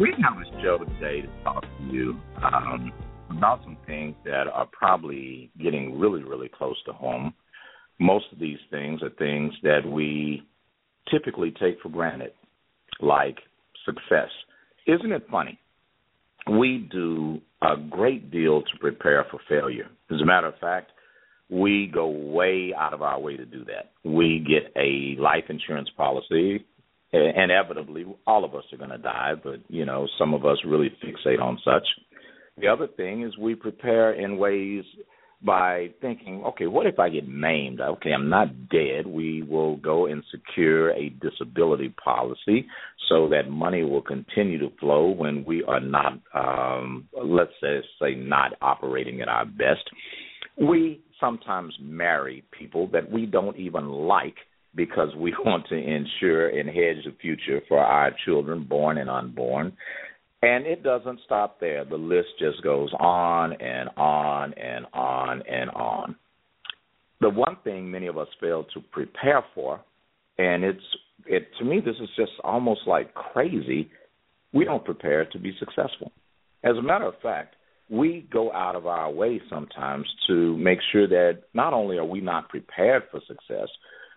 We have a show today to talk to you um, about some things that are probably getting really, really close to home. Most of these things are things that we typically take for granted, like success. Isn't it funny? We do a great deal to prepare for failure. As a matter of fact, we go way out of our way to do that. We get a life insurance policy. Inevitably, all of us are going to die, but you know, some of us really fixate on such. The other thing is we prepare in ways by thinking, okay, what if I get maimed? Okay, I'm not dead. We will go and secure a disability policy so that money will continue to flow when we are not, um, let's say, say, not operating at our best. We sometimes marry people that we don't even like because we want to ensure and hedge the future for our children, born and unborn. And it doesn't stop there. The list just goes on and on and on and on. The one thing many of us fail to prepare for, and it's it to me this is just almost like crazy, we don't prepare to be successful. As a matter of fact, we go out of our way sometimes to make sure that not only are we not prepared for success,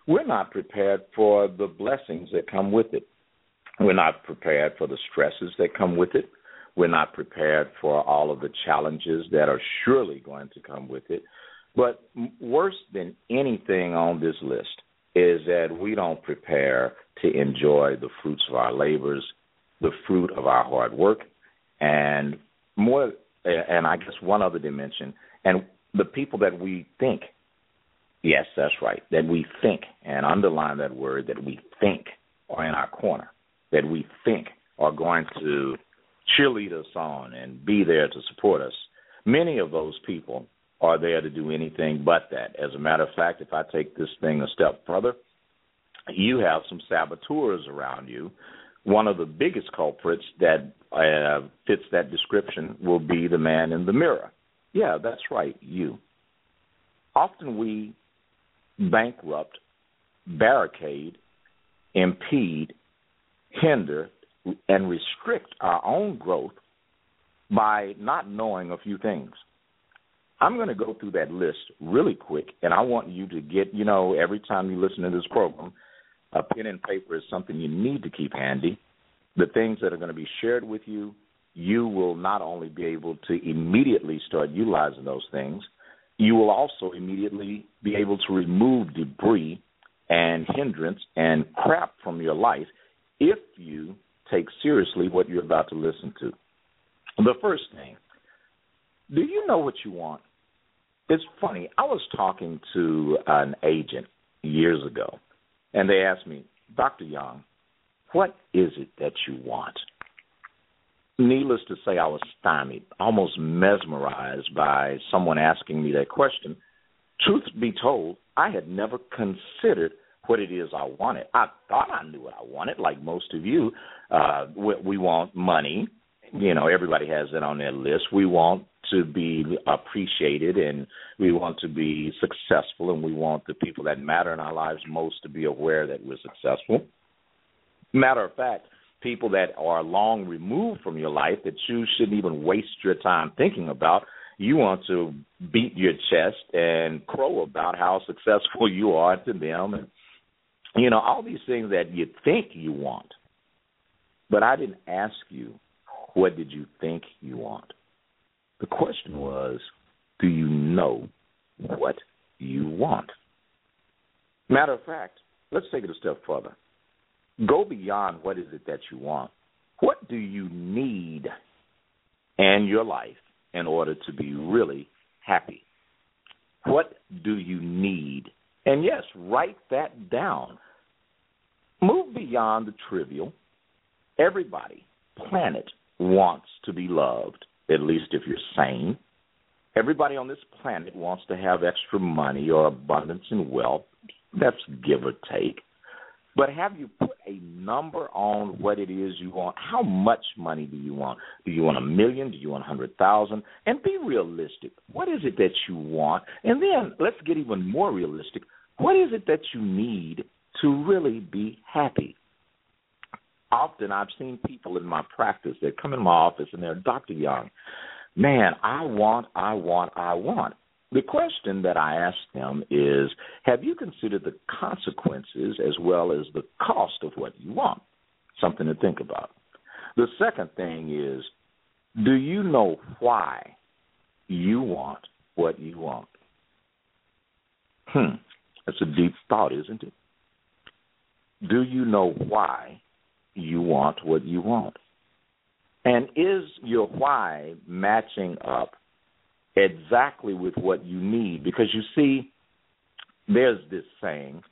we're not prepared for the blessings that come with it. We're not prepared for the stresses that come with it. We're not prepared for all of the challenges that are surely going to come with it. But worse than anything on this list is that we don't prepare to enjoy the fruits of our labors, the fruit of our hard work, and more and I guess one other dimension, and the people that we think, yes, that's right, that we think, and underline that word, that we think are in our corner, that we think are going to cheerlead us on and be there to support us. Many of those people are there to do anything but that. As a matter of fact, if I take this thing a step further, you have some saboteurs around you one of the biggest culprits that uh, fits that description will be the man in the mirror. Yeah, that's right, you. Often we bankrupt, barricade, impede, hinder, and restrict our own growth by not knowing a few things. I'm going to go through that list really quick, and I want you to get, you know, every time you listen to this program, a pen and paper is something you need to keep handy. The things that are going to be shared with you, you will not only be able to immediately start utilizing those things, you will also immediately be able to remove debris and hindrance and crap from your life if you take seriously what you're about to listen to. The first thing, do you know what you want? It's funny. I was talking to an agent years ago, and they asked me, Dr. Young, what is it that you want? Needless to say, I was stymied, almost mesmerized by someone asking me that question. Truth be told, I had never considered what it is I wanted. I thought I knew what I wanted, like most of you. Uh, we, we want money. You know, everybody has it on their list. We want to be appreciated and we want to be successful and we want the people that matter in our lives most to be aware that we're successful. Matter of fact, people that are long removed from your life that you shouldn't even waste your time thinking about, you want to beat your chest and crow about how successful you are to them and you know all these things that you think you want but i didn't ask you what did you think you want the question was, do you know what you want? Matter of fact, let's take it a step further. Go beyond what is it that you want. What do you need in your life in order to be really happy? What do you need? And yes, write that down. Move beyond the trivial. Everybody, planet, wants to be loved, at least if you're sane. Everybody on this planet wants to have extra money or abundance and wealth. That's give or take. But have you put a number on what it is you want? How much money do you want? Do you want a million? Do you want a hundred thousand? And be realistic. What is it that you want? And then let's get even more realistic. What is it that you need to really be happy? Often I've seen people in my practice that come in my office and they're Dr. Young. Man, I want, I want, I want. The question that I ask them is Have you considered the consequences as well as the cost of what you want? Something to think about. The second thing is Do you know why you want what you want? Hmm, that's a deep thought, isn't it? Do you know why you want what you want? And is your why matching up exactly with what you need. Because you see, there's this saying,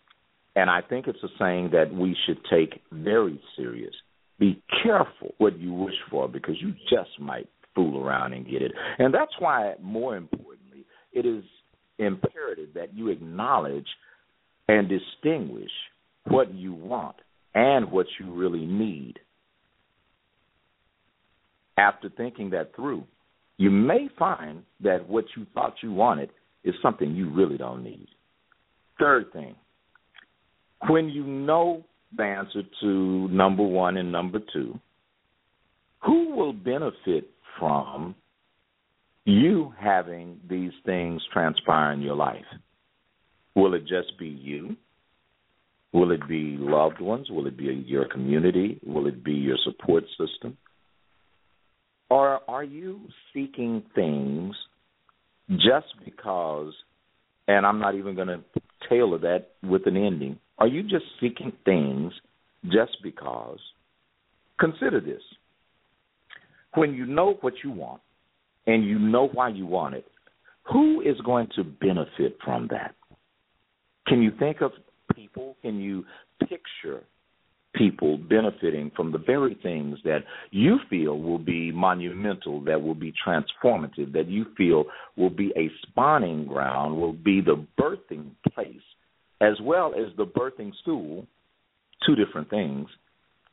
and I think it's a saying that we should take very serious. Be careful what you wish for because you just might fool around and get it. And that's why, more importantly, it is imperative that you acknowledge and distinguish what you want and what you really need. After thinking that through, you may find that what you thought you wanted is something you really don't need. Third thing, when you know the answer to number one and number two, who will benefit from you having these things transpire in your life? Will it just be you? Will it be loved ones? Will it be your community? Will it be your support system? Or are you seeking things just because, and I'm not even going to tailor that with an ending, are you just seeking things just because? Consider this. When you know what you want and you know why you want it, who is going to benefit from that? Can you think of people? Can you picture people benefiting from the very things that you feel will be monumental, that will be transformative, that you feel will be a spawning ground, will be the birthing place, as well as the birthing stool, two different things,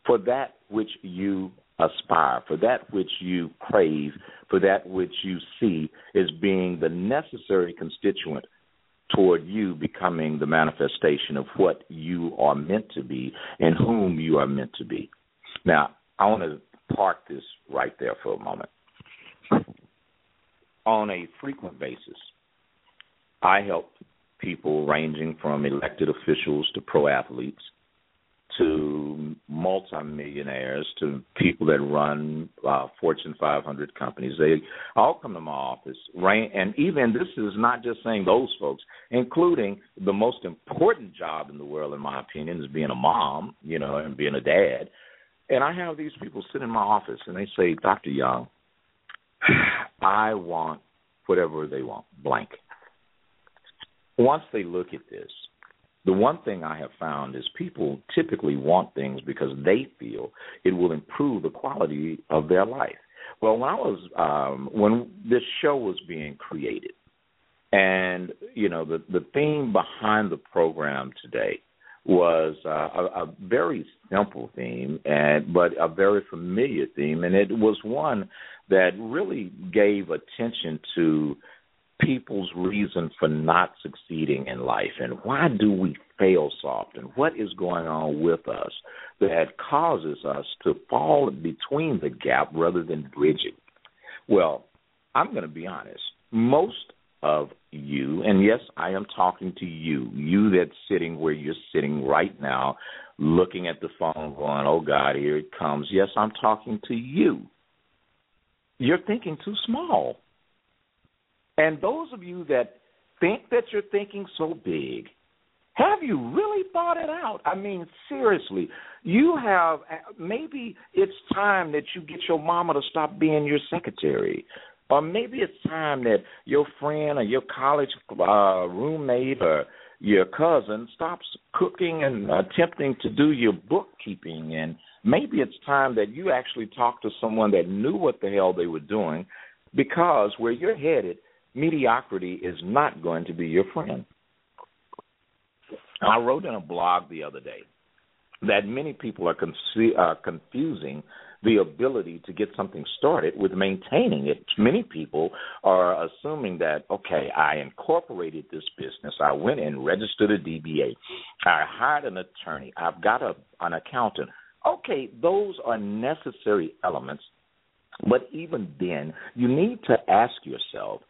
for that which you aspire, for that which you crave, for that which you see as being the necessary constituent toward you becoming the manifestation of what you are meant to be and whom you are meant to be. Now, I want to park this right there for a moment. On a frequent basis, I help people ranging from elected officials to pro athletes to multimillionaires to people that run uh, Fortune 500 companies. They all come to my office, right? And even this is not just saying those folks, including the most important job in the world, in my opinion, is being a mom, you know, and being a dad. And I have these people sit in my office and they say, Dr. Young, I want whatever they want, blank. Once they look at this, the one thing I have found is people typically want things because they feel it will improve the quality of their life. Well, when I was um, when this show was being created, and you know the the theme behind the program today was uh, a, a very simple theme, and but a very familiar theme, and it was one that really gave attention to people's reason for not succeeding in life and why do we fail so often? What is going on with us that causes us to fall between the gap rather than bridge it? Well, I'm going to be honest. Most of you, and yes, I am talking to you, you that's sitting where you're sitting right now, looking at the phone, going, oh God, here it comes. Yes, I'm talking to you. You're thinking too small. And those of you that think that you're thinking so big, have you really thought it out? I mean, seriously, you have maybe it's time that you get your mama to stop being your secretary. Or maybe it's time that your friend or your college uh, roommate or your cousin stops cooking and attempting to do your bookkeeping and maybe it's time that you actually talk to someone that knew what the hell they were doing because where you're headed mediocrity is not going to be your friend i wrote in a blog the other day that many people are uh, confusing the ability to get something started with maintaining it. Many people are assuming that, okay, I incorporated this business. I went and registered a DBA. I hired an attorney. I've got a, an accountant. Okay, those are necessary elements. But even then, you need to ask yourself,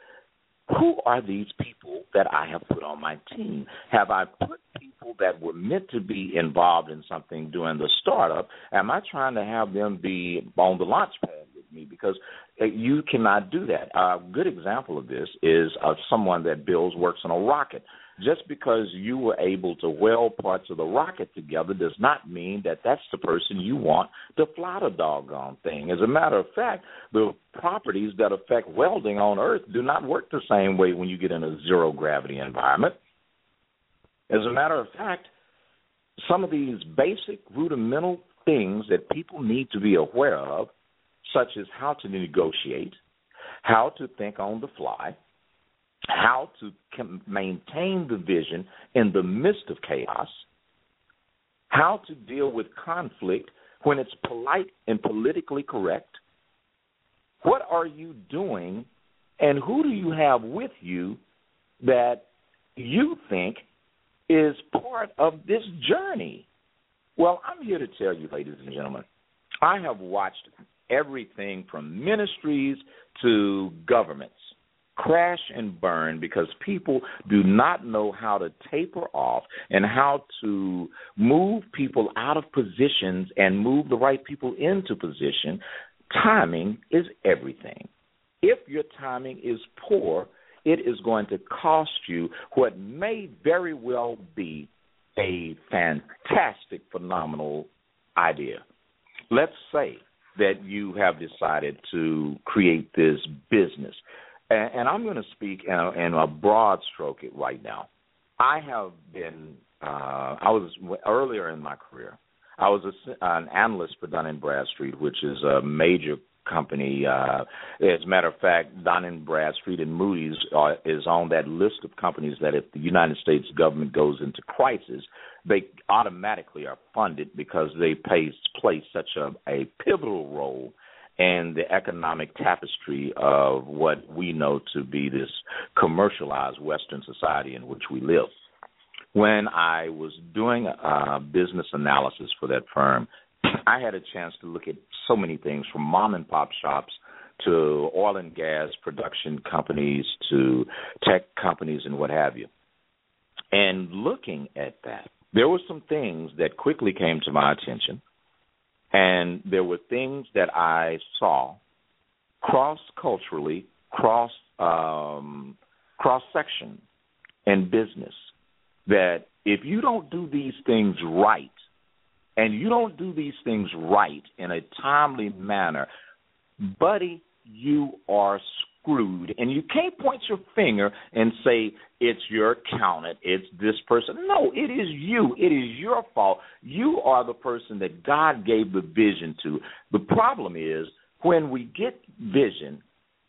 who are these people that I have put on my team? Have I put people that were meant to be involved in something during the startup? Am I trying to have them be on the launch pad with me? Because uh, you cannot do that. A good example of this is of someone that builds works on a rocket. Just because you were able to weld parts of the rocket together does not mean that that's the person you want to fly the doggone thing. As a matter of fact, the properties that affect welding on Earth do not work the same way when you get in a zero gravity environment. As a matter of fact, some of these basic rudimental things that people need to be aware of, such as how to negotiate, how to think on the fly, how to maintain the vision in the midst of chaos, how to deal with conflict when it's polite and politically correct. What are you doing, and who do you have with you that you think is part of this journey? Well, I'm here to tell you, ladies and gentlemen, I have watched everything from ministries to governments crash and burn because people do not know how to taper off and how to move people out of positions and move the right people into position. Timing is everything. If your timing is poor, it is going to cost you what may very well be a fantastic, phenomenal idea. Let's say that you have decided to create this business and, and I'm going to speak in a, in a broad stroke it right now. I have been. Uh, I was earlier in my career. I was a, an analyst for Dun and Bradstreet, which is a major company. Uh, as a matter of fact, Dun and Bradstreet and Moody's are, is on that list of companies that if the United States government goes into crisis, they automatically are funded because they play, play such a, a pivotal role and the economic tapestry of what we know to be this commercialized Western society in which we live. When I was doing a business analysis for that firm, I had a chance to look at so many things from mom and pop shops to oil and gas production companies to tech companies and what have you. And looking at that, there were some things that quickly came to my attention and there were things that I saw cross culturally, cross um, cross section in business that if you don't do these things right, and you don't do these things right in a timely manner, buddy, you are screwed. And you can't point your finger and say it's your accountant, it's this person. No, it is you. It is your fault. You are the person that God gave the vision to. The problem is when we get vision,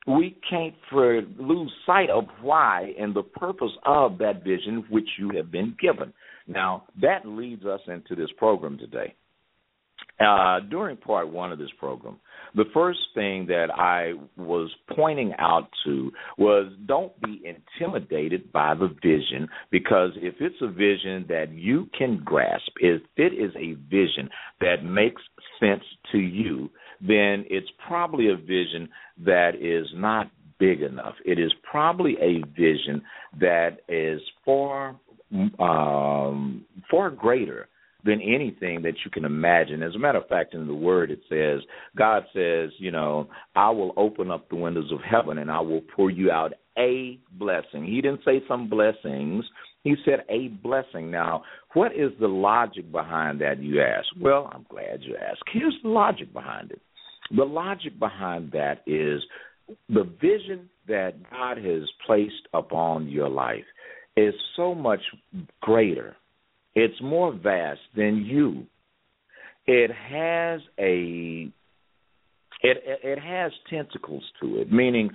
we can't for, lose sight of why and the purpose of that vision which you have been given. Now, that leads us into this program today. Uh, during part one of this program, the first thing that I was pointing out to was don't be intimidated by the vision because if it's a vision that you can grasp, if it is a vision that makes sense to you, then it's probably a vision that is not big enough. It is probably a vision that is far um, far greater than anything that you can imagine. As a matter of fact, in the Word it says, God says, you know, I will open up the windows of heaven and I will pour you out a blessing. He didn't say some blessings. He said a blessing. Now, what is the logic behind that, you ask? Well, I'm glad you asked. Here's the logic behind it. The logic behind that is the vision that God has placed upon your life is so much greater. It's more vast than you. It has a it it has tentacles to it, meaning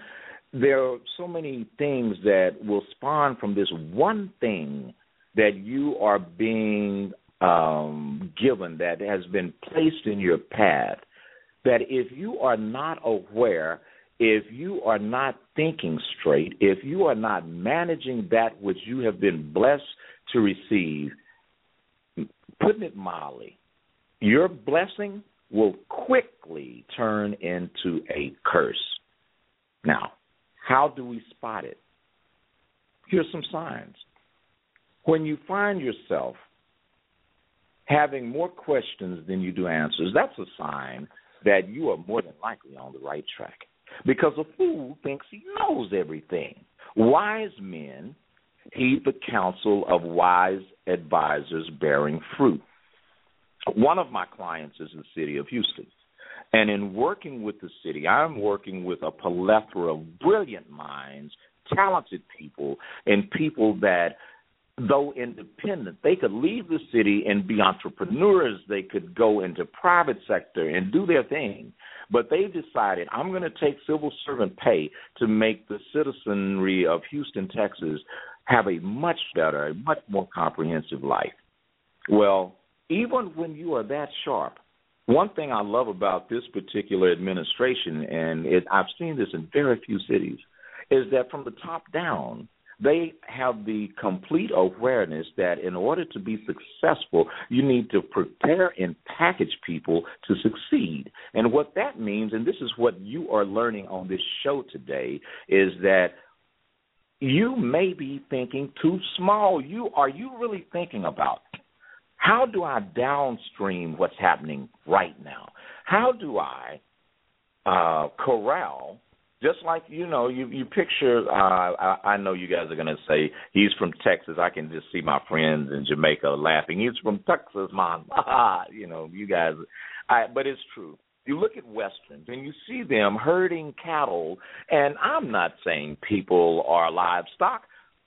there are so many things that will spawn from this one thing that you are being um, given that has been placed in your path. That if you are not aware, if you are not thinking straight, if you are not managing that which you have been blessed to receive, putting it mildly, your blessing will quickly turn into a curse. Now, how do we spot it? Here's some signs. When you find yourself having more questions than you do answers, that's a sign that you are more than likely on the right track. Because a fool thinks he knows everything. Wise men heed the counsel of wise advisors bearing fruit. One of my clients is the city of Houston. And in working with the city, I'm working with a plethora of brilliant minds, talented people, and people that, though independent, they could leave the city and be entrepreneurs. They could go into private sector and do their thing. But they decided, I'm going to take civil servant pay to make the citizenry of Houston, Texas, have a much better, a much more comprehensive life. Well, even when you are that sharp, one thing I love about this particular administration, and it, I've seen this in very few cities, is that from the top down, they have the complete awareness that in order to be successful, you need to prepare and package people to succeed. And what that means, and this is what you are learning on this show today, is that you may be thinking too small. You are you really thinking about how do I downstream what's happening right now? How do I uh, corral? Just like you know, you you picture. Uh, I, I know you guys are going to say he's from Texas. I can just see my friends in Jamaica laughing. He's from Texas, man. you know, you guys. I, but it's true. You look at westerns and you see them herding cattle, and I'm not saying people are livestock.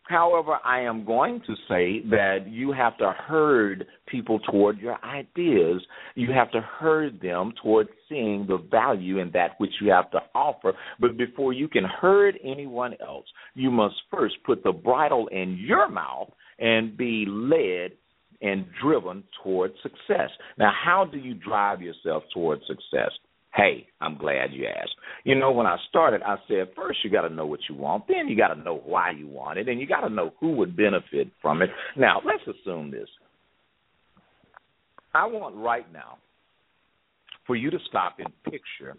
However, I am going to say that you have to herd people toward your ideas. You have to herd them toward seeing the value in that which you have to offer. But before you can herd anyone else, you must first put the bridle in your mouth and be led and driven toward success. Now, how do you drive yourself toward success? Hey, I'm glad you asked. You know, when I started, I said first you got to know what you want, then you got to know why you want it, and you got to know who would benefit from it. Now, let's assume this. I want right now for you to stop and picture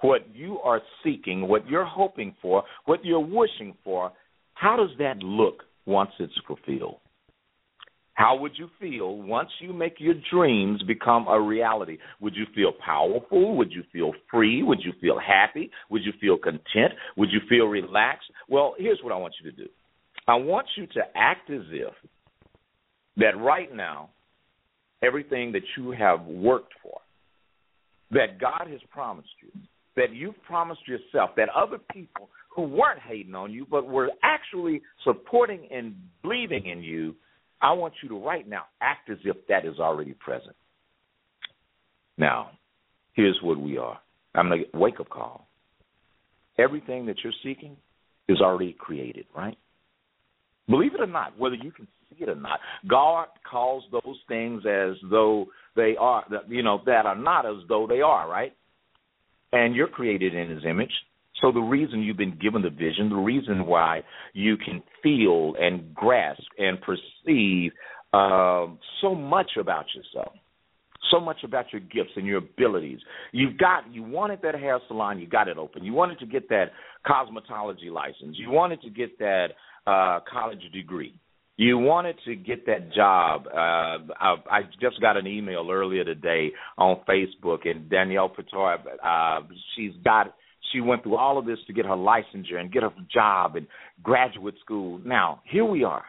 what you are seeking, what you're hoping for, what you're wishing for. How does that look once it's fulfilled? How would you feel once you make your dreams become a reality? Would you feel powerful? Would you feel free? Would you feel happy? Would you feel content? Would you feel relaxed? Well, here's what I want you to do I want you to act as if that right now, everything that you have worked for, that God has promised you, that you've promised yourself, that other people who weren't hating on you, but were actually supporting and believing in you I want you to right now act as if that is already present. Now, here's what we are. I'm going to wake up call. Everything that you're seeking is already created, right? Believe it or not, whether you can see it or not, God calls those things as though they are, you know, that are not as though they are, right? And you're created in His image. So the reason you've been given the vision, the reason why you can feel and grasp and perceive um, so much about yourself, so much about your gifts and your abilities. You've got you wanted that hair salon, you got it open. You wanted to get that cosmetology license. You wanted to get that uh, college degree. You wanted to get that job. Uh, I, I just got an email earlier today on Facebook, and Danielle Pretor, uh, she's got she went through all of this to get her licensure and get her job and graduate school. Now, here we are.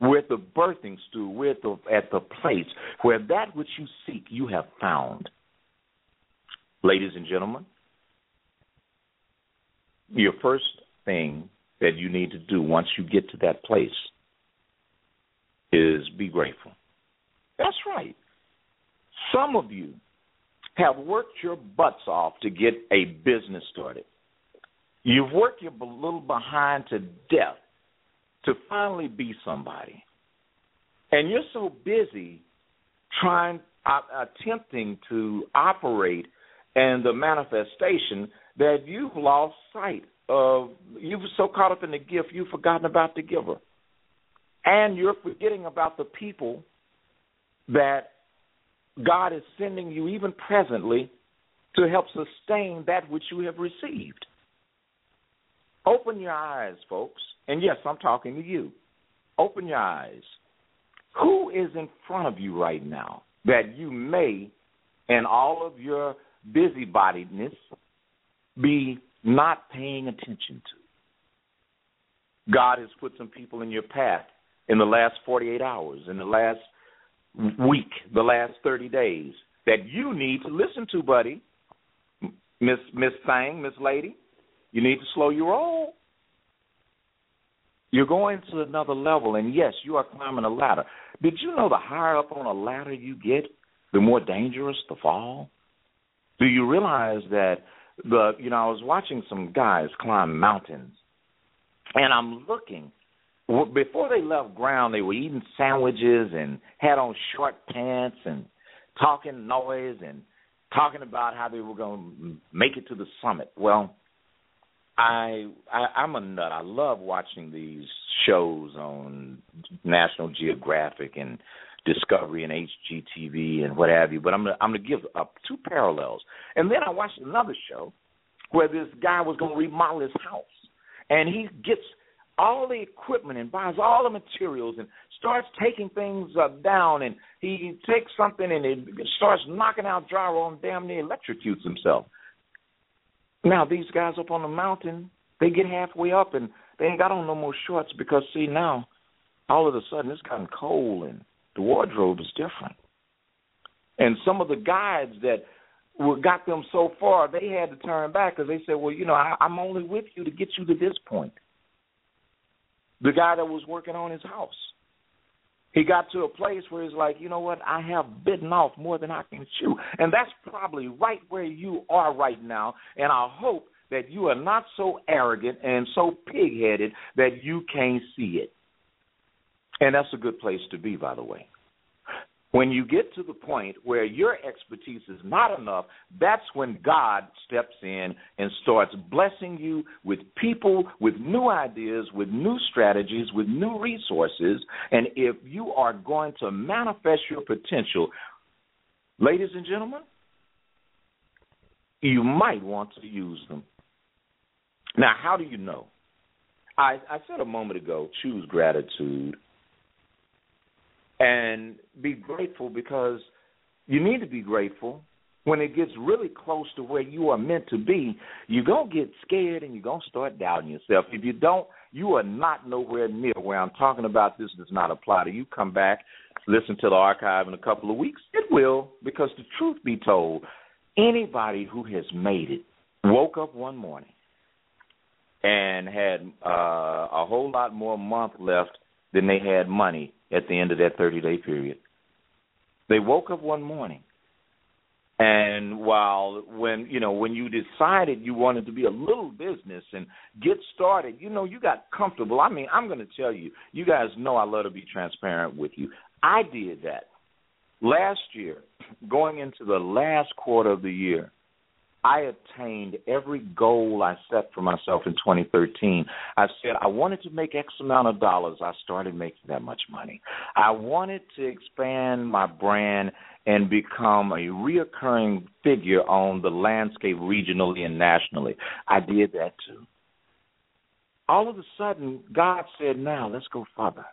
We're at the birthing stool. We're at the, at the place where that which you seek, you have found. Ladies and gentlemen, your first thing that you need to do once you get to that place is be grateful. That's right. Some of you have worked your butts off to get a business started. You've worked your little behind to death to finally be somebody. And you're so busy trying, uh, attempting to operate and the manifestation that you've lost sight of, you've so caught up in the gift, you've forgotten about the giver. And you're forgetting about the people that God is sending you, even presently, to help sustain that which you have received. Open your eyes, folks. And yes, I'm talking to you. Open your eyes. Who is in front of you right now that you may, in all of your busybodiness, be not paying attention to? God has put some people in your path in the last 48 hours, in the last week, the last 30 days that you need to listen to, buddy. Miss Miss Thing, Miss Lady, you need to slow your roll. You're going to another level, and yes, you are climbing a ladder. Did you know the higher up on a ladder you get, the more dangerous the fall? Do you realize that the you know I was watching some guys climb mountains, and I'm looking before they left ground, they were eating sandwiches and had on short pants and talking noise and talking about how they were going to make it to the summit. Well, I, I I'm a nut. I love watching these shows on National Geographic and Discovery and HGTV and what have you. But I'm gonna, I'm going to give up two parallels. And then I watched another show where this guy was going to remodel his house, and he gets all the equipment and buys all the materials and starts taking things uh, down and he takes something and it starts knocking out drywall and damn near electrocutes himself. Now these guys up on the mountain, they get halfway up and they ain't got on no more shorts because see now, all of a sudden it's gotten cold and the wardrobe is different. And some of the guides that were, got them so far, they had to turn back because they said, "Well, you know, I, I'm only with you to get you to this point." The guy that was working on his house, he got to a place where he's like, you know what, I have bitten off more than I can chew. And that's probably right where you are right now. And I hope that you are not so arrogant and so pig headed that you can't see it. And that's a good place to be, by the way. When you get to the point where your expertise is not enough, that's when God steps in and starts blessing you with people, with new ideas, with new strategies, with new resources. And if you are going to manifest your potential, ladies and gentlemen, you might want to use them. Now, how do you know? I, I said a moment ago choose gratitude and be grateful because you need to be grateful when it gets really close to where you are meant to be, you're going to get scared and you're going to start doubting yourself. If you don't, you are not nowhere near where I'm talking about. This does not apply to you. Come back, listen to the archive in a couple of weeks. It will, because the truth be told, anybody who has made it woke up one morning and had uh, a whole lot more month left than they had money at the end of that 30 day period. They woke up one morning and while when you know when you decided you wanted to be a little business and get started, you know you got comfortable. I mean, I'm going to tell you, you guys know I love to be transparent with you. I did that last year, going into the last quarter of the year. I attained every goal I set for myself in 2013. I said I wanted to make X amount of dollars. I started making that much money. I wanted to expand my brand and become a reoccurring figure on the landscape regionally and nationally. I did that too. All of a sudden, God said, Now let's go further.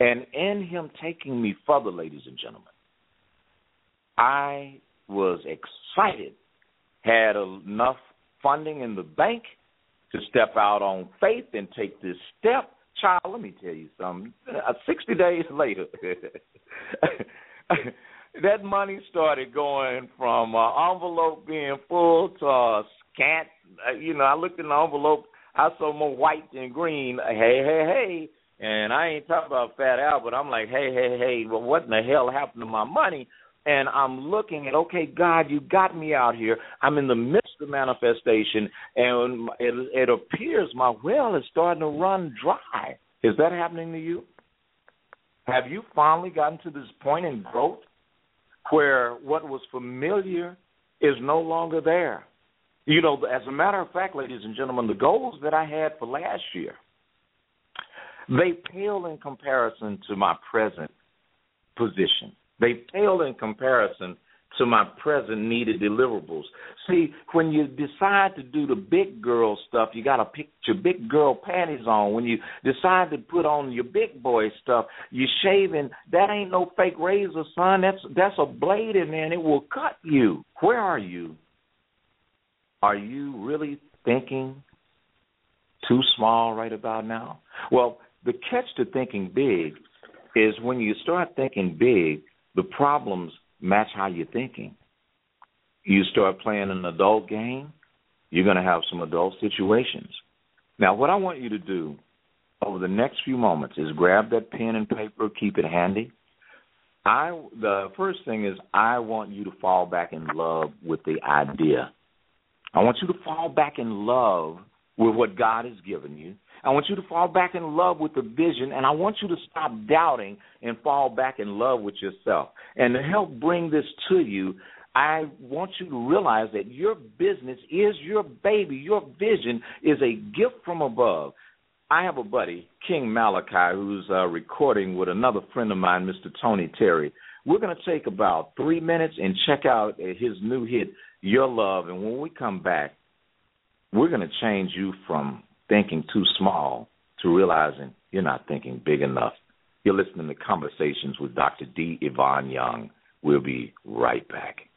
And in Him taking me further, ladies and gentlemen, I was excited had enough funding in the bank to step out on faith and take this step. Child, let me tell you something. Uh, 60 days later, that money started going from uh, envelope being full to a scant uh, you know, I looked in the envelope. I saw more white than green. Hey, hey, hey. And I ain't talking about Fat Al, but I'm like, hey, hey, hey, well, what in the hell happened to my money? And I'm looking at, okay, God, you got me out here. I'm in the midst of manifestation, and it, it appears my well is starting to run dry. Is that happening to you? Have you finally gotten to this point in growth where what was familiar is no longer there? You know, as a matter of fact, ladies and gentlemen, the goals that I had for last year, they pale in comparison to my present position. They pale in comparison to my present needed deliverables. See, when you decide to do the big girl stuff, you got to put your big girl panties on. When you decide to put on your big boy stuff, you're shaving. That ain't no fake razor, son. That's that's a blade in there, and it will cut you. Where are you? Are you really thinking too small right about now? Well, the catch to thinking big is when you start thinking big, the problems match how you're thinking. You start playing an adult game, you're going to have some adult situations. Now, what I want you to do over the next few moments is grab that pen and paper, keep it handy. I the first thing is I want you to fall back in love with the idea. I want you to fall back in love with what God has given you. I want you to fall back in love with the vision, and I want you to stop doubting and fall back in love with yourself. And to help bring this to you, I want you to realize that your business is your baby. Your vision is a gift from above. I have a buddy, King Malachi, who's uh, recording with another friend of mine, Mr. Tony Terry. We're going to take about three minutes and check out his new hit, Your Love. And when we come back, we're going to change you from thinking too small to realizing you're not thinking big enough. You're listening to Conversations with Dr. D. Ivan Young. We'll be right back.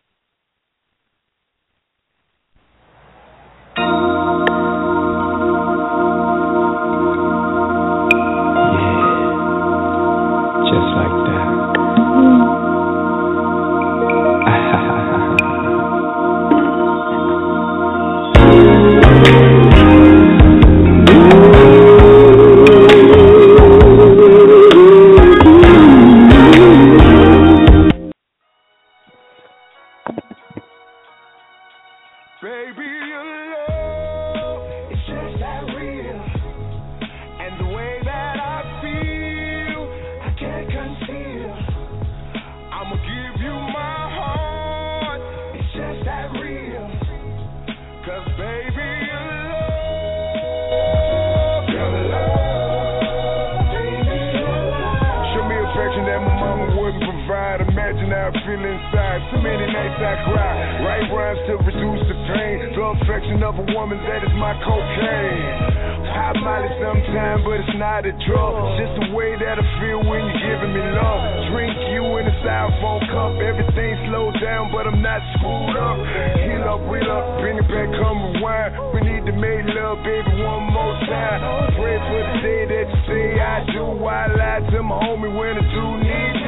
sometimes, but it's not a drug. It's just the way that I feel when you're giving me love. Drink you in a styrofoam cup. Everything slowed down, but I'm not screwed up. Heal up, wheel up, bring it back, come rewind. We need to make love, baby, one more time. Pray for the day that you say I do. I lie to my homie when I do need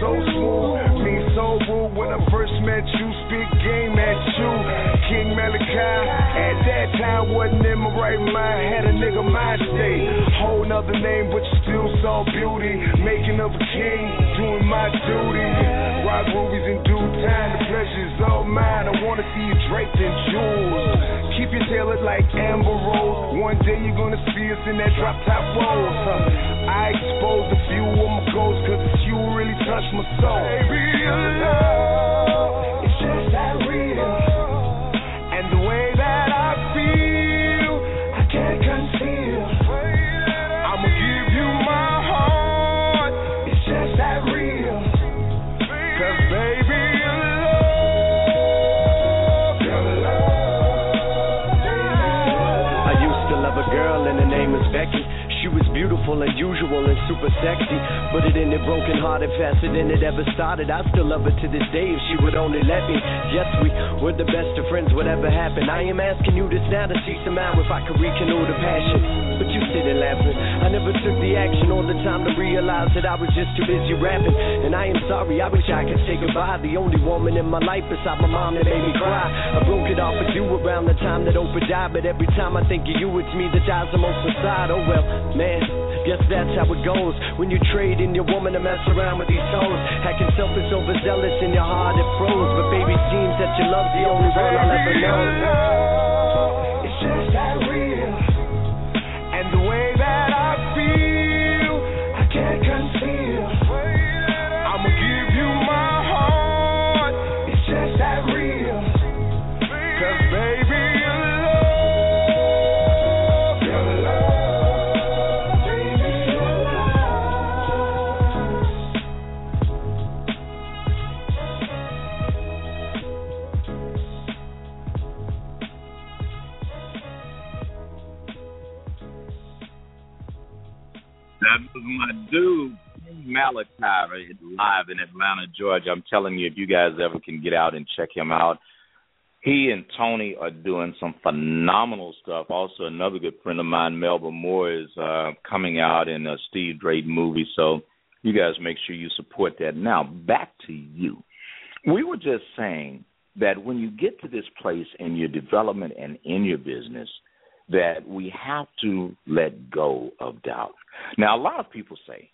so smooth. Me so rude when I first met you, speak game at you. King Malachi, at that time wasn't in my right mind, had a nigga my state. Whole nother name, but you still saw beauty. Making of a king, doing my duty. Rock movies in due time, the pleasure's all mine. I Draped in jewels. Keep your tail lit like Amber Rose. One day you're gonna see us in that drop top rolls. Huh? I expose a few of my goals, cause it's you really touch my soul. Baby, your love, it's just that real. Unusual, and super sexy. But it ended broken hearted faster than it ever started. I still love her to this day if she would only let me. Yes, we were the best of friends, whatever happened. I am asking you this now to see some out if I could rekindle the passion. But you sit sitting laughing. I never took the action or the time to realize that I was just too busy rapping. And I am sorry, I wish I could say goodbye. The only woman in my life beside my mom that made me cry. I broke it off with you around the time that Oprah died. But every time I think of you, it's me that dies the most inside. Oh well, man, guess that's how it goes. When you trade in your woman to mess around with these toes. Hacking selfish, overzealous, in your heart it froze. But baby, seems that your love's the only one I'll ever know. It's just that real. In Atlanta, Georgia. I'm telling you, if you guys ever can get out and check him out, he and Tony are doing some phenomenal stuff. Also, another good friend of mine, Melba Moore, is uh, coming out in a Steve Drake movie. So you guys make sure you support that. Now, back to you. We were just saying that when you get to this place in your development and in your business, that we have to let go of doubt. Now, a lot of people say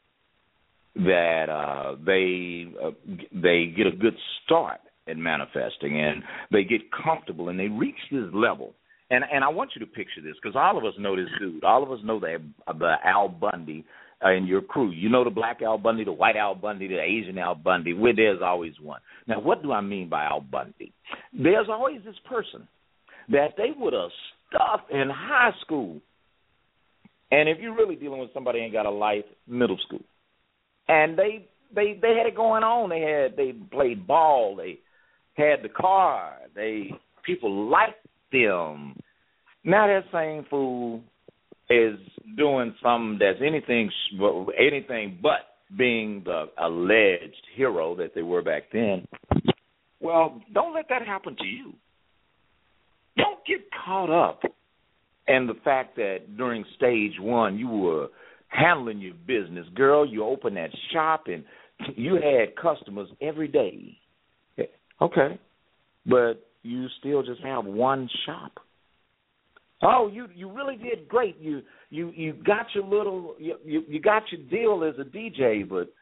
that uh, they uh, they get a good start in manifesting and they get comfortable and they reach this level. And and I want you to picture this because all of us know this dude. All of us know the the Al Bundy uh, in your crew. You know the black Al Bundy, the white Al Bundy, the Asian Al Bundy. Where there's always one. Now, what do I mean by Al Bundy? There's always this person that they would have stuffed in high school. And if you're really dealing with somebody ain't got a life, middle school. And they they they had it going on. They had they played ball. They had the car. They people liked them. Now that same fool is doing something that's anything anything but being the alleged hero that they were back then. Well, don't let that happen to you. Don't get caught up in the fact that during stage one you were handling your business. Girl, you open that shop and you had customers every day. Okay. But you still just have one shop. Oh, you you really did great. You you you got your little you you, you got your deal as a DJ, but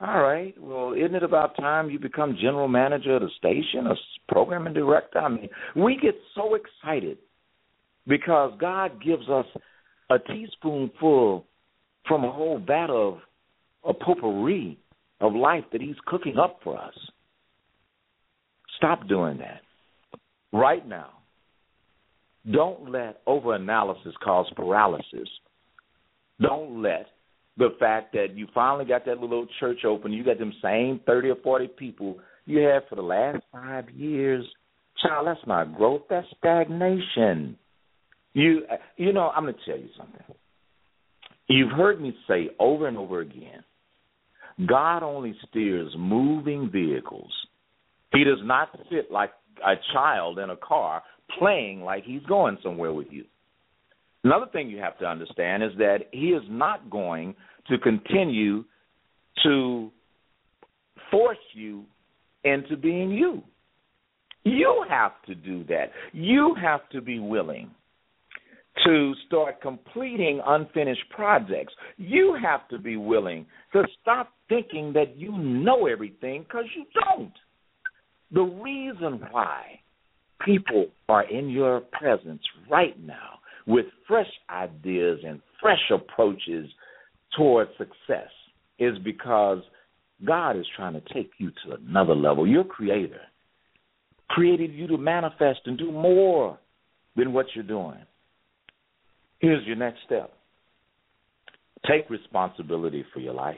all right. Well, isn't it about time you become general manager of the station, or programming director? I mean, we get so excited because God gives us a teaspoonful from a whole vat of a potpourri of life that He's cooking up for us. Stop doing that right now. Don't let overanalysis cause paralysis. Don't let the fact that you finally got that little church open, you got them same 30 or 40 people you had for the last five years. Child, that's not growth, that's stagnation. You, you know, I'm going to tell you something. You've heard me say over and over again God only steers moving vehicles. He does not sit like a child in a car playing like he's going somewhere with you. Another thing you have to understand is that he is not going to continue to force you into being you. You have to do that. You have to be willing to start completing unfinished projects. You have to be willing to stop thinking that you know everything because you don't. The reason why people are in your presence right now with fresh ideas and fresh approaches towards success is because God is trying to take you to another level. Your creator created you to manifest and do more than what you're doing. Here's your next step take responsibility for your life.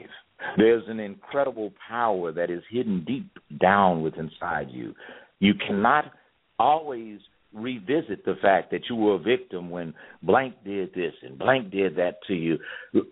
There's an incredible power that is hidden deep down within inside you. You cannot always revisit the fact that you were a victim when blank did this and blank did that to you.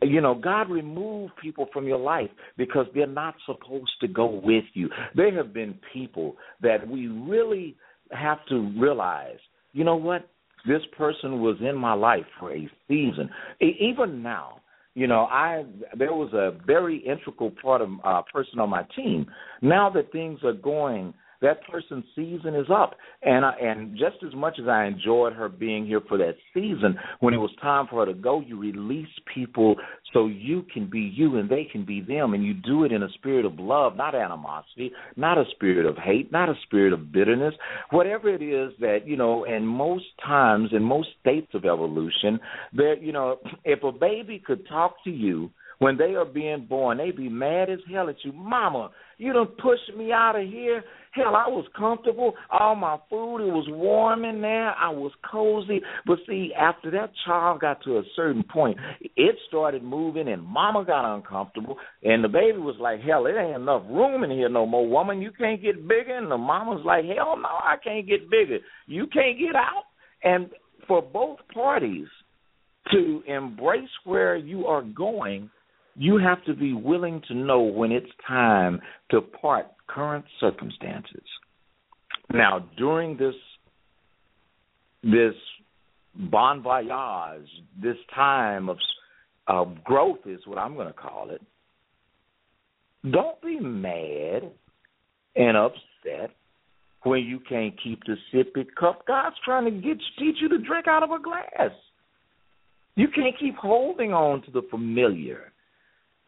You know, God removed people from your life because they're not supposed to go with you. There have been people that we really have to realize, you know what? This person was in my life for a season. Even now, you know, I there was a very integral part of uh, person on my team. Now that things are going that person's season is up. And I, and just as much as I enjoyed her being here for that season, when it was time for her to go, you release people so you can be you and they can be them, and you do it in a spirit of love, not animosity, not a spirit of hate, not a spirit of bitterness, whatever it is that you know. And most times, in most states of evolution, there, you know, if a baby could talk to you when they are being born, they be mad as hell at you. Mama, you done pushed me out of here. Hell, I was comfortable. All my food, it was warm in there. I was cozy. But see, after that child got to a certain point, it started moving and mama got uncomfortable. And the baby was like, hell, it ain't enough room in here no more, woman. You can't get bigger. And the mama's like, hell no, I can't get bigger. You can't get out. And for both parties to embrace where you are going, you have to be willing to know when it's time to part current circumstances. Now, during this this bon voyage, this time of growth is what I'm going to call it. Don't be mad and upset when you can't keep the sippy cup. God's trying to get teach you to drink out of a glass. You can't keep holding on to the familiar.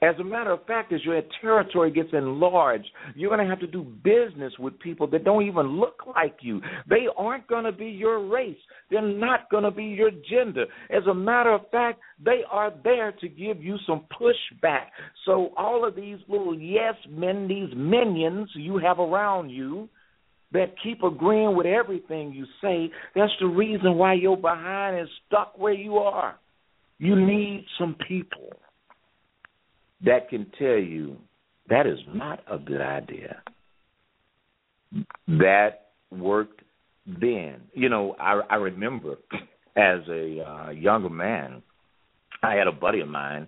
As a matter of fact, as your territory gets enlarged, you're going to have to do business with people that don't even look like you. They aren't going to be your race. They're not going to be your gender. As a matter of fact, they are there to give you some pushback. So all of these little yes men, these minions you have around you, that keep agreeing with everything you say, that's the reason why your behind is stuck where you are. You need some people that can tell you that is not a good idea. That worked then. You know, I, I remember as a uh, younger man, I had a buddy of mine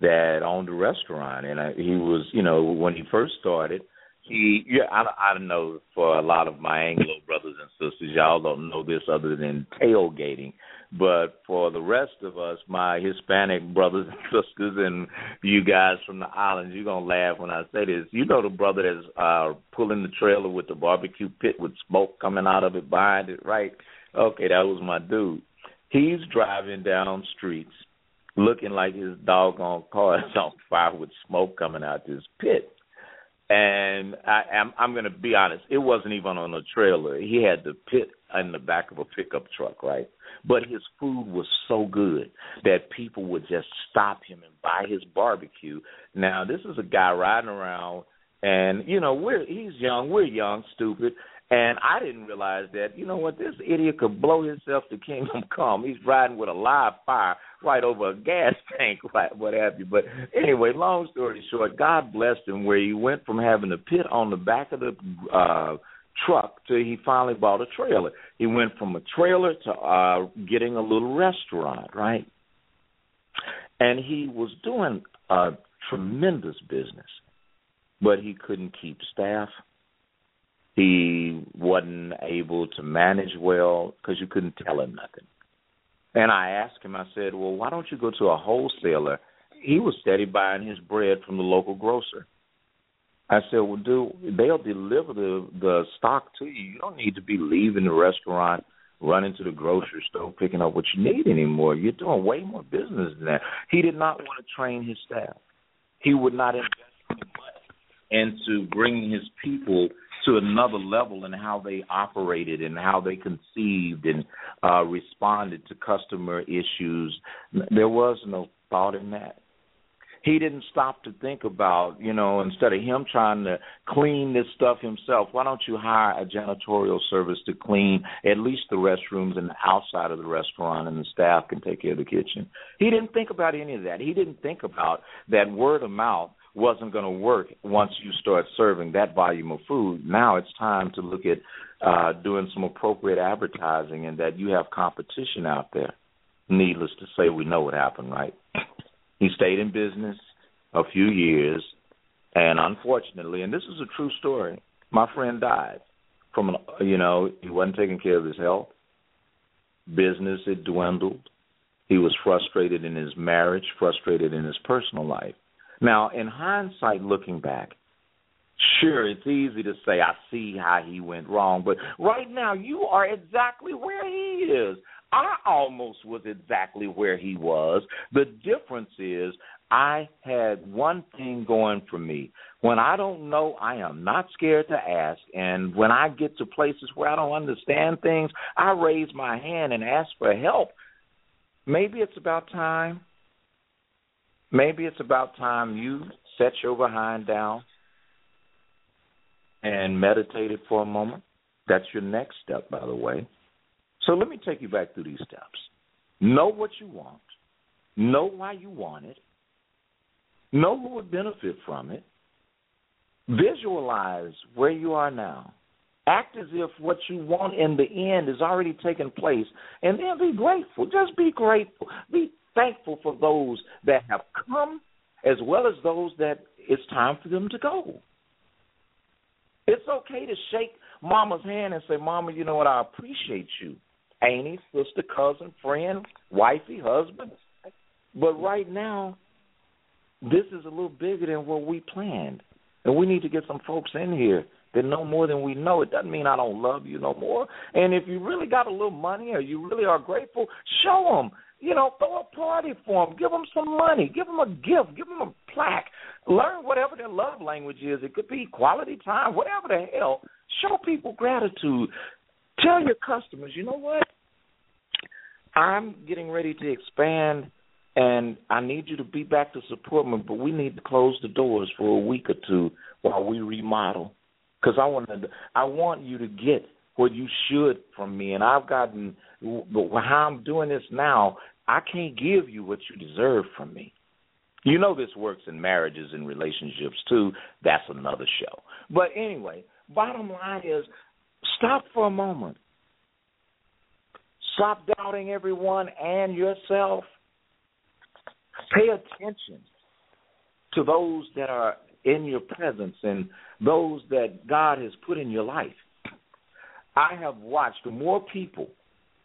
that owned a restaurant, and I, he was, you know, when he first started, he, yeah, I, I know for a lot of my Anglo brothers and sisters, y'all don't know this other than tailgating. But for the rest of us, my Hispanic brothers and sisters, and you guys from the islands, you're gonna laugh when I say this. You know the brother that's uh pulling the trailer with the barbecue pit with smoke coming out of it behind it, right? Okay, that was my dude. He's driving down streets looking like his doggone car is on fire with smoke coming out of this pit. And I, I'm, I'm going to be honest, it wasn't even on a trailer. He had the pit in the back of a pickup truck, right? But his food was so good that people would just stop him and buy his barbecue. Now, this is a guy riding around and you know, we're he's young, we're young, stupid, and I didn't realize that, you know what, this idiot could blow himself to kingdom come. He's riding with a live fire right over a gas tank, right, what have you. But anyway, long story short, God blessed him where he went from having a pit on the back of the uh truck till he finally bought a trailer. He went from a trailer to uh getting a little restaurant, right? And he was doing a tremendous business, but he couldn't keep staff. He wasn't able to manage well because you couldn't tell him nothing. And I asked him, I said, Well, why don't you go to a wholesaler? He was steady buying his bread from the local grocer. I said, "Well, dude, they'll deliver the the stock to you. You don't need to be leaving the restaurant, running to the grocery store, picking up what you need anymore. You're doing way more business than that." He did not want to train his staff. He would not invest money into bringing his people to another level in how they operated and how they conceived and uh, responded to customer issues. There was no thought in that he didn't stop to think about, you know, instead of him trying to clean this stuff himself, why don't you hire a janitorial service to clean at least the restrooms and the outside of the restaurant and the staff can take care of the kitchen. He didn't think about any of that. He didn't think about that word of mouth wasn't going to work once you start serving that volume of food. Now it's time to look at uh, doing some appropriate advertising and that you have competition out there. Needless to say, we know what happened, right? He stayed in business a few years, and unfortunately, and this is a true story, my friend died from, you know, he wasn't taking care of his health. Business had dwindled. He was frustrated in his marriage, frustrated in his personal life. Now, in hindsight, looking back, sure, it's easy to say, I see how he went wrong, but right now, you are exactly where he is. I almost was exactly where he was. The difference is I had one thing going for me. When I don't know, I am not scared to ask. And when I get to places where I don't understand things, I raise my hand and ask for help. Maybe it's about time. Maybe it's about time you set your behind down and meditated for a moment. That's your next step, by the way. So let me take you back through these steps. Know what you want. Know why you want it. Know who would benefit from it. Visualize where you are now. Act as if what you want in the end is already taken place. And then be grateful. Just be grateful. Be thankful for those that have come as well as those that it's time for them to go. It's okay to shake mama's hand and say, Mama, you know what? I appreciate you auntie, sister, cousin, friend, wifey, husband. But right now, this is a little bigger than what we planned. And we need to get some folks in here that know more than we know. It doesn't mean I don't love you no more. And if you really got a little money or you really are grateful, show them. You know, throw a party for them. Give them some money. Give them a gift. Give them a plaque. Learn whatever their love language is. It could be quality time, whatever the hell. Show people gratitude. Tell your customers, you know what? I'm getting ready to expand and I need you to be back to support me, but we need to close the doors for a week or two while we remodel. Because I want to, I want you to get what you should from me, and I've gotten how I'm doing this now. I can't give you what you deserve from me. You know this works in marriages and relationships too. That's another show. But anyway, bottom line is, stop for a moment Stop doubting everyone and yourself. Pay attention to those that are in your presence and those that God has put in your life. I have watched more people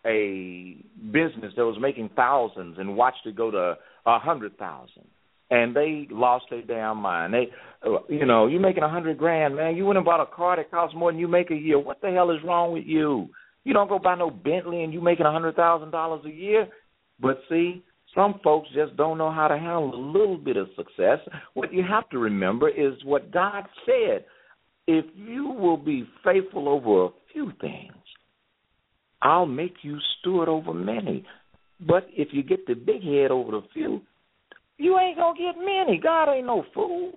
a business that was making thousands and watched it go to a hundred thousand and they lost their damn mind. They, uh, you know, you're making a hundred grand, man. You went and bought a car that costs more than you make a year. What the hell is wrong with you? You don't go buy no Bentley and you making a hundred thousand dollars a year. But see, some folks just don't know how to handle a little bit of success. What you have to remember is what God said. If you will be faithful over a few things, I'll make you steward over many. But if you get the big head over the few, you ain't gonna get many. God ain't no fool.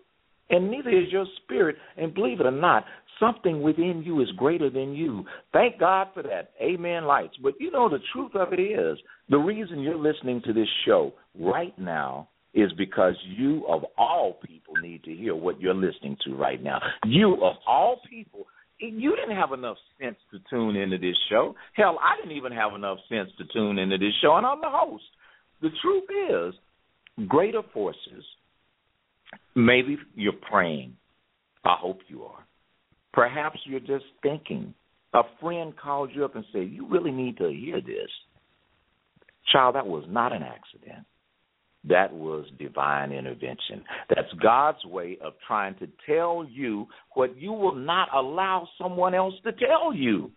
And neither is your spirit. And believe it or not, Something within you is greater than you. Thank God for that. Amen, lights. But you know, the truth of it is, the reason you're listening to this show right now is because you, of all people, need to hear what you're listening to right now. You, of all people, you didn't have enough sense to tune into this show. Hell, I didn't even have enough sense to tune into this show, and I'm the host. The truth is, greater forces, maybe you're praying. I hope you are. Perhaps you're just thinking. A friend called you up and said, You really need to hear this. Child, that was not an accident. That was divine intervention. That's God's way of trying to tell you what you will not allow someone else to tell you.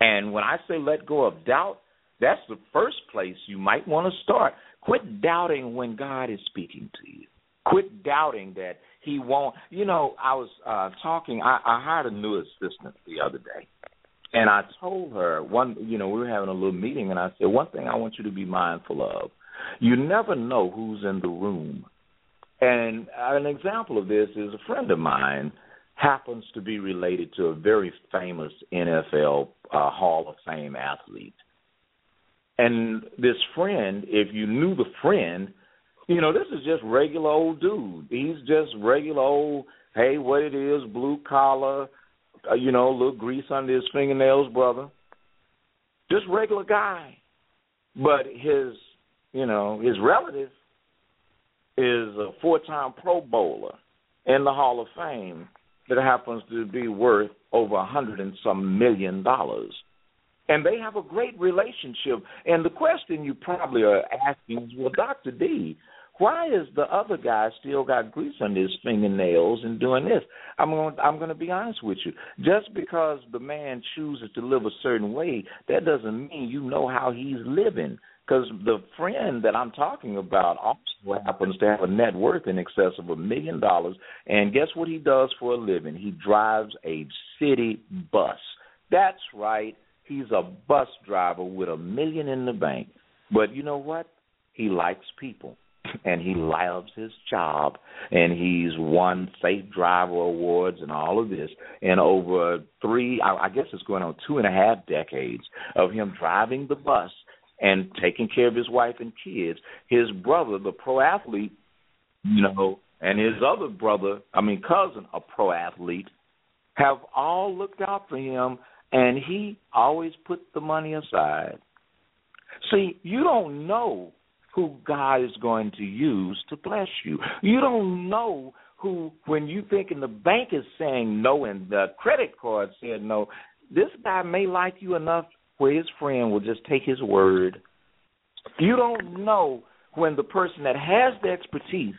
And when I say let go of doubt, that's the first place you might want to start. Quit doubting when God is speaking to you. Quit doubting that he won't. You know, I was uh talking. I, I hired a new assistant the other day, and I told her one. You know, we were having a little meeting, and I said one thing I want you to be mindful of. You never know who's in the room. And an example of this is a friend of mine happens to be related to a very famous NFL uh, Hall of Fame athlete. And this friend, if you knew the friend, You know, this is just regular old dude. He's just regular old. Hey, what it is, blue collar. Uh, you know, little grease under his fingernails, brother. Just regular guy. But his, you know, his relative is a four-time Pro Bowler in the Hall of Fame that happens to be worth over a hundred and some million dollars. And they have a great relationship. And the question you probably are asking is, well, Dr. D, why is the other guy still got grease on his fingernails and doing this? I'm going. I'm going to be honest with you. Just because the man chooses to live a certain way, that doesn't mean you know how he's living. Because the friend that I'm talking about also happens to have a net worth in excess of a million dollars, and guess what he does for a living? He drives a city bus. That's right. He's a bus driver with a million in the bank. But you know what? He likes people and he loves his job and he's won safe driver awards and all of this and over three I, guess it's going on two and a half decades of him driving the bus and taking care of his wife and kids his brother the pro athlete you know and his other brother i mean cousin a pro athlete have all looked out for him and he always put the money aside see you don't know who God is going to use to bless you. You don't know who, when you thinking the bank is saying no and the credit card said no, this guy may like you enough where his friend will just take his word. You don't know when the person that has the expertise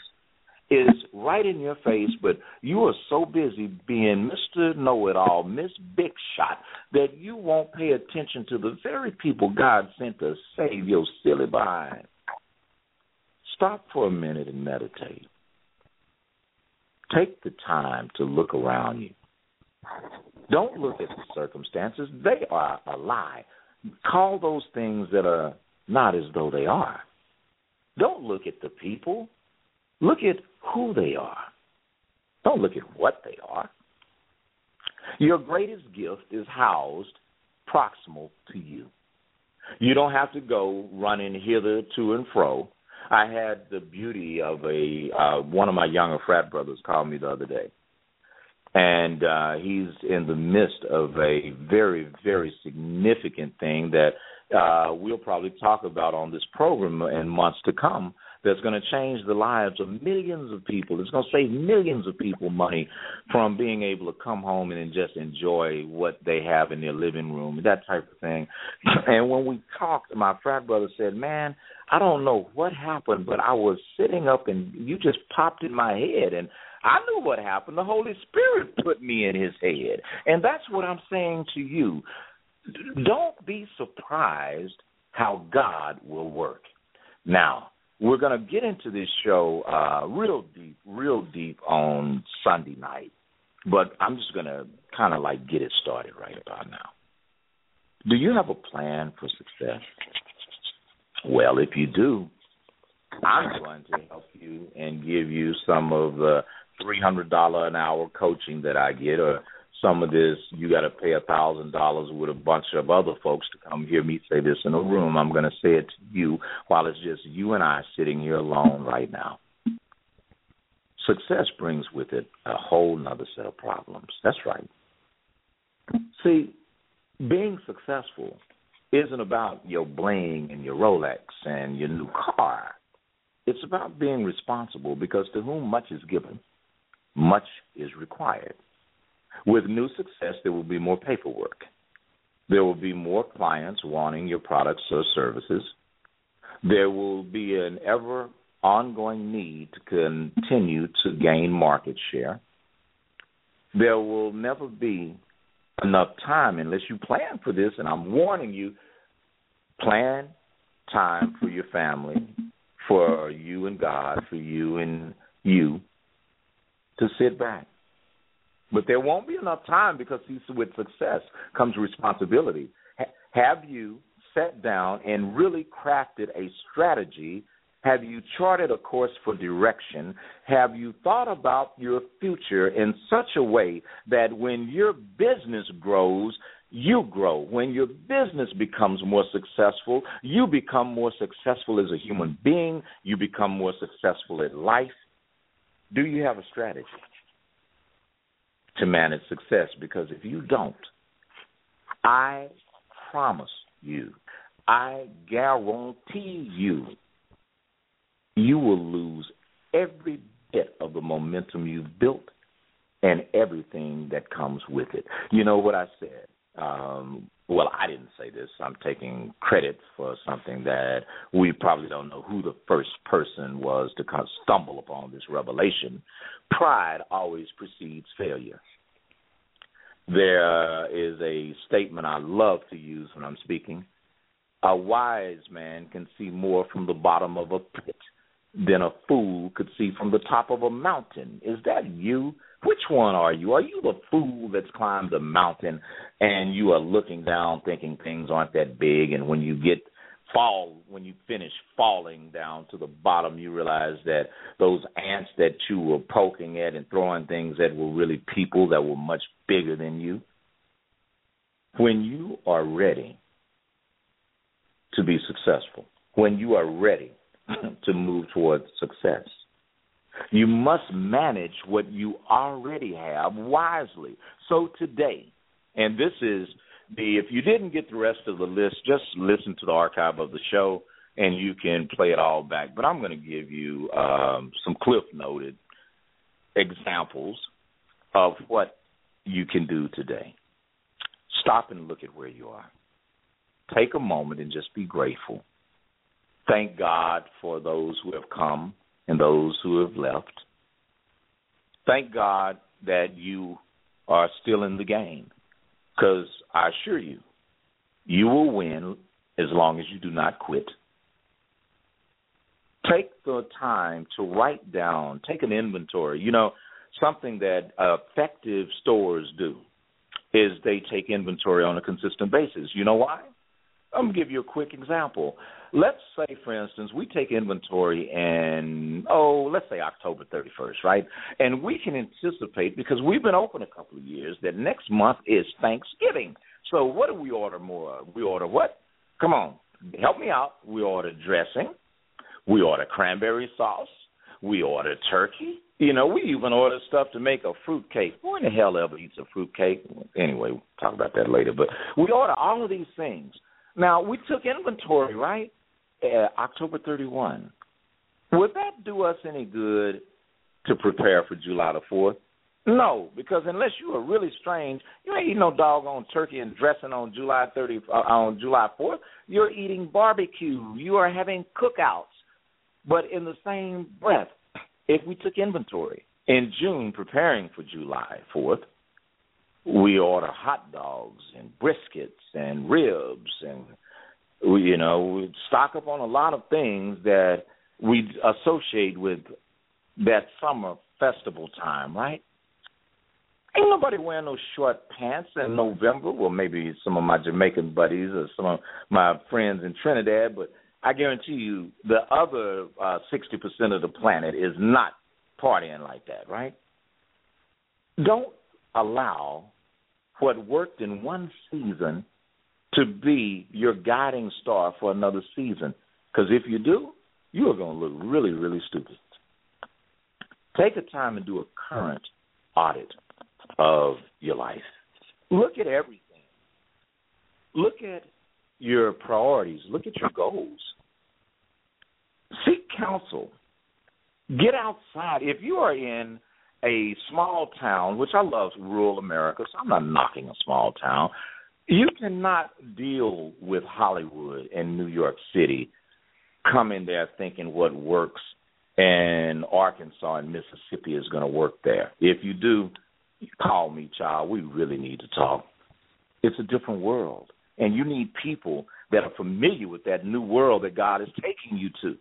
is right in your face, but you are so busy being Mr. Know It All, Miss Big Shot, that you won't pay attention to the very people God sent to save your silly behind. Stop for a minute and meditate. Take the time to look around you. Don't look at the circumstances, they are a lie. Call those things that are not as though they are. Don't look at the people, look at who they are. Don't look at what they are. Your greatest gift is housed proximal to you. You don't have to go running hither to and fro I had the beauty of a uh, one of my younger frat brothers called me the other day, and uh, he's in the midst of a very very significant thing that uh, we'll probably talk about on this program in months to come. That's going to change the lives of millions of people. It's going to save millions of people money from being able to come home and just enjoy what they have in their living room, that type of thing. And when we talked, my frat brother said, "Man, I don't know what happened, but I was sitting up and you just popped in my head and I knew what happened. The Holy Spirit put me in his head. And that's what I'm saying to you. Don't be surprised how God will work. Now, we're going to get into this show uh, real deep, real deep on Sunday night. But I'm just going to kind of like get it started right about now. Do you have a plan for success? Well, if you do, I'm going to help you and give you some of the three hundred dollar an hour coaching that I get, or some of this you got to pay a thousand dollars with a bunch of other folks to come hear me say this in a room. I'm going to say it to you while it's just you and I sitting here alone right now. Success brings with it a whole nother set of problems. That's right. See, being successful isn't about your bling and your Rolex and your new car. It's about being responsible because to whom much is given, much is required. With new success, there will be more paperwork. There will be more clients wanting your products or services. There will be an ever ongoing need to continue to gain market share. There will never be enough time unless you plan for this. And I'm warning you plan time for your family, for you and God, for you and you to sit back. But there won't be enough time because with success comes responsibility. have you sat down and really crafted a strategy have you charted a course for direction? Have you thought about your future in such a way that when your business grows, you grow. When your business becomes more successful, you become more successful as a human being, you become more successful in life. Do you have a strategy to manage success? Because if you don't, I promise you, I guarantee you, you will lose every bit of the momentum you've built and everything that comes with it. You know what I said? Um, well, I didn't say this. I'm taking credit for something that we probably don't know who the first person was to kind of stumble upon this revelation. Pride always precedes failure. There is a statement I love to use when I'm speaking. A wise man can see more from the bottom of a pit than a fool could see from the top of a mountain. Is that you? Which one are you? Are you the fool that's climbed the mountain and you are looking down thinking things aren't that big and when you get fall when you finish falling down to the bottom you realize that those ants that you were poking at and throwing things at were really people that were much bigger than you? When you are ready to be successful, when you are ready to move towards success, you must manage what you already have wisely. So today, and this is the if you didn't get the rest of the list, just listen to the archive of the show and you can play it all back. But I'm going to give you um, some cliff noted examples of what you can do today. Stop and look at where you are. Take a moment and just be grateful. Thank God for those who have come and those who have left. Thank God that you are still in the game because I assure you, you will win as long as you do not quit. Take the time to write down, take an inventory. You know, something that effective stores do is they take inventory on a consistent basis. You know why? I'm going to give you a quick example. Let's say, for instance, we take inventory and, oh, let's say October 31st, right? And we can anticipate, because we've been open a couple of years, that next month is Thanksgiving. So what do we order more of? We order what? Come on, help me out. We order dressing. We order cranberry sauce. We order turkey. You know, we even order stuff to make a fruit cake. Who in the hell ever eats a fruit cake? Anyway, we'll talk about that later. But we order all of these things. Now, we took inventory, right? Uh, October 31. Would that do us any good to prepare for July the 4th? No, because unless you are really strange, you ain't eating no doggone turkey and dressing on July 30 uh, on July 4th. You're eating barbecue. You are having cookouts. But in the same breath, if we took inventory in June preparing for July 4th, we order hot dogs and briskets and ribs and we, you know we stock up on a lot of things that we associate with that summer festival time, right? Ain't nobody wearing no short pants in November. Well, maybe some of my Jamaican buddies or some of my friends in Trinidad, but I guarantee you the other uh, 60% of the planet is not partying like that, right? Don't allow what worked in one season to be your guiding star for another season. Because if you do, you are going to look really, really stupid. Take the time and do a current audit of your life. Look at everything. Look at your priorities. Look at your goals. Seek counsel. Get outside. If you are in a small town, which I love rural America, so I'm not knocking a small town. You cannot deal with Hollywood and New York City coming there thinking what works in Arkansas and Mississippi is going to work there. If you do, call me, child. We really need to talk. It's a different world, and you need people that are familiar with that new world that God is taking you to.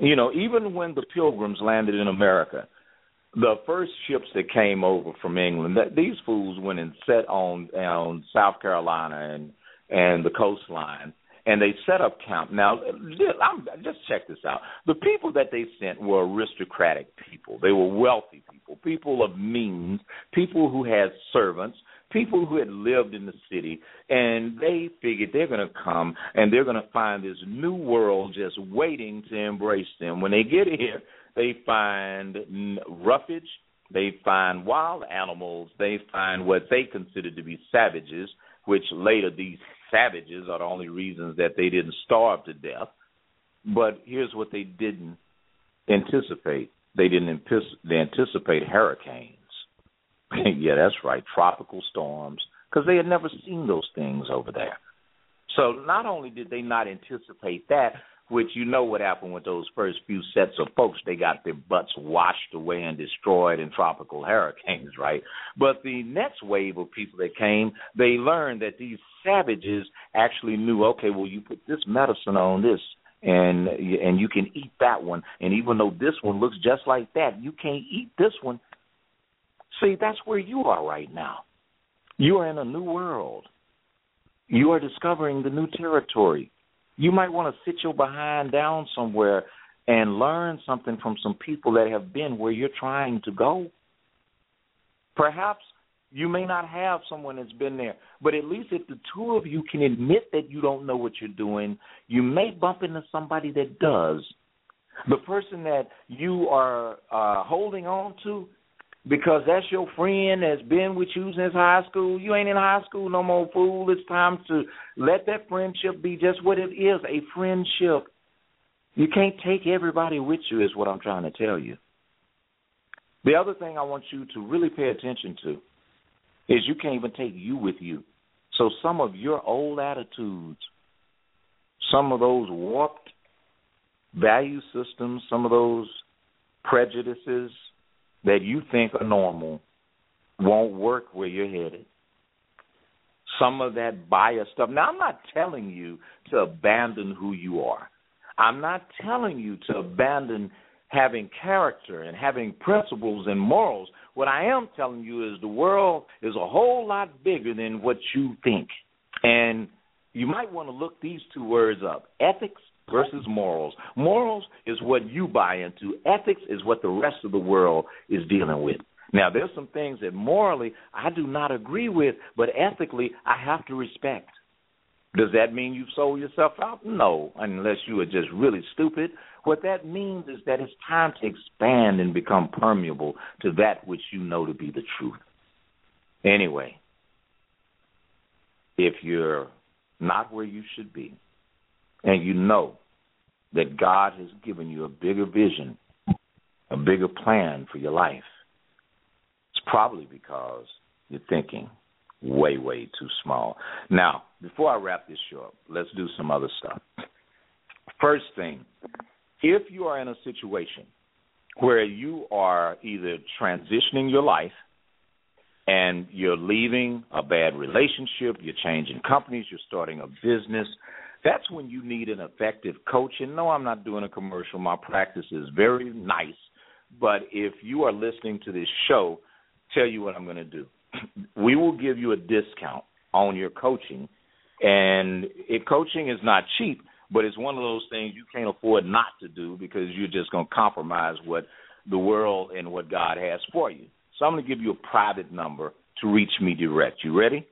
You know, even when the pilgrims landed in America, the first ships that came over from England, that, these fools went and set on on South Carolina and and the coastline, and they set up camp. Now, I'm, just check this out. The people that they sent were aristocratic people. They were wealthy people, people of means, people who had servants, people who had lived in the city, and they figured they're going to come and they're going to find this new world just waiting to embrace them. When they get here, they find roughage, they find wild animals, they find what they consider to be savages, which later these savages are the only reasons that they didn't starve to death. But here's what they didn't anticipate. They didn't anticipate hurricanes. yeah, that's right, tropical storms, because they had never seen those things over there. So not only did they not anticipate that, which you know what happened with those first few sets of folks, they got their butts washed away and destroyed in tropical hurricanes, right? But the next wave of people that came, they learned that these savages actually knew, okay, well you put this medicine on this and and you can eat that one and even though this one looks just like that, you can't eat this one See, that's where you are right now. You are in a new world. You are discovering the new territory. You might want to sit your behind down somewhere and learn something from some people that have been where you're trying to go. Perhaps you may not have someone that's been there, but at least if the two of you can admit that you don't know what you're doing, you may bump into somebody that does. The person that you are uh, holding on to because that's your friend that's been with you since high school. You ain't in high school no more, fool. It's time to let that friendship be just what it is a friendship. You can't take everybody with you, is what I'm trying to tell you. The other thing I want you to really pay attention to is you can't even take you with you. So some of your old attitudes, some of those warped value systems, some of those prejudices, that you think are normal won't work where you're headed. Some of that bias stuff. Now, I'm not telling you to abandon who you are. I'm not telling you to abandon having character and having principles and morals. What I am telling you is the world is a whole lot bigger than what you think. And you might want to look these two words up ethics versus morals. Morals is what you buy into. Ethics is what the rest of the world is dealing with. Now, there's some things that morally I do not agree with, but ethically I have to respect. Does that mean you've sold yourself out? No, unless you are just really stupid. What that means is that it's time to expand and become permeable to that which you know to be the truth. Anyway, if you're not where you should be, and you know that God has given you a bigger vision, a bigger plan for your life, it's probably because you're thinking way, way too small. Now, before I wrap this show up, let's do some other stuff. First thing, if you are in a situation where you are either transitioning your life and you're leaving a bad relationship, you're changing companies, you're starting a business, that's when you need an effective coach. And no, I'm not doing a commercial. My practice is very nice. But if you are listening to this show, tell you what I'm going to do. We will give you a discount on your coaching. And it, coaching is not cheap, but it's one of those things you can't afford not to do because you're just going to compromise what the world and what God has for you. So I'm going to give you a private number to reach me direct. You ready?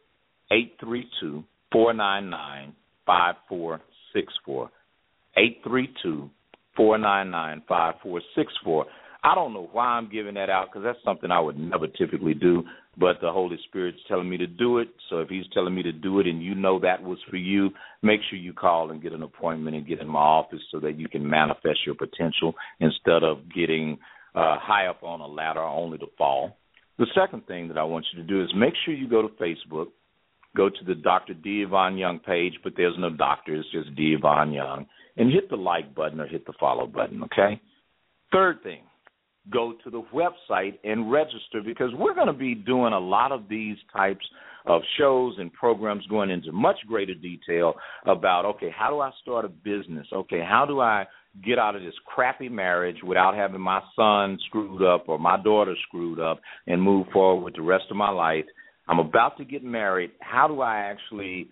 Eight three two four nine nine 5464. 832 499 5464. I don't know why I'm giving that out because that's something I would never typically do, but the Holy Spirit's telling me to do it. So if He's telling me to do it and you know that was for you, make sure you call and get an appointment and get in my office so that you can manifest your potential instead of getting uh, high up on a ladder only to fall. The second thing that I want you to do is make sure you go to Facebook go to the Dr. D. Ivan Young page, but there's no doctor, it's just D. Ivan Young, and hit the like button or hit the follow button, okay? Third thing, go to the website and register because we're going to be doing a lot of these types of shows and programs going into much greater detail about okay, how do I start a business? Okay, how do I get out of this crappy marriage without having my son screwed up or my daughter screwed up and move forward with the rest of my life? I'm about to get married. How do I actually,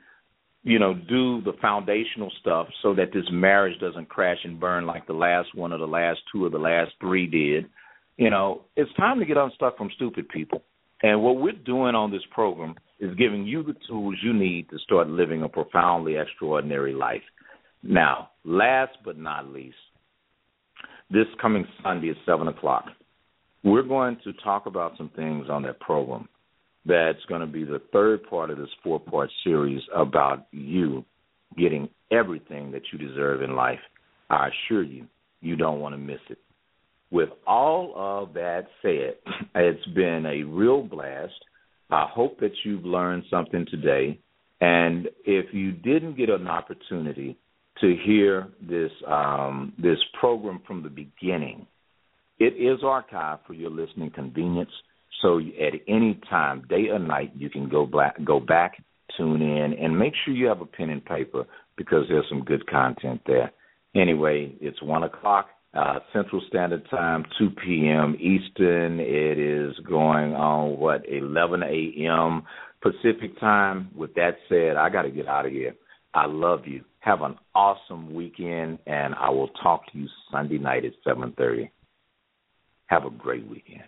you know, do the foundational stuff so that this marriage doesn't crash and burn like the last one or the last two or the last three did? You know, it's time to get unstuck from stupid people. And what we're doing on this program is giving you the tools you need to start living a profoundly extraordinary life. Now, last but not least, this coming Sunday at 7 o'clock, we're going to talk about some things on that program that's going to be the third part of this four part series about you getting everything that you deserve in life. I assure you, you don't want to miss it. With all of that said, it's been a real blast. I hope that you've learned something today. And if you didn't get an opportunity to hear this um, this program from the beginning, it is archived for your listening convenience. So at any time, day or night, you can go back, go back, tune in, and make sure you have a pen and paper because there's some good content there. Anyway, it's one o'clock uh, Central Standard Time, 2 p.m. Eastern. It is going on what 11 a.m. Pacific Time. With that said, I got to get out of here. I love you. Have an awesome weekend, and I will talk to you Sunday night at 7:30. Have a great weekend.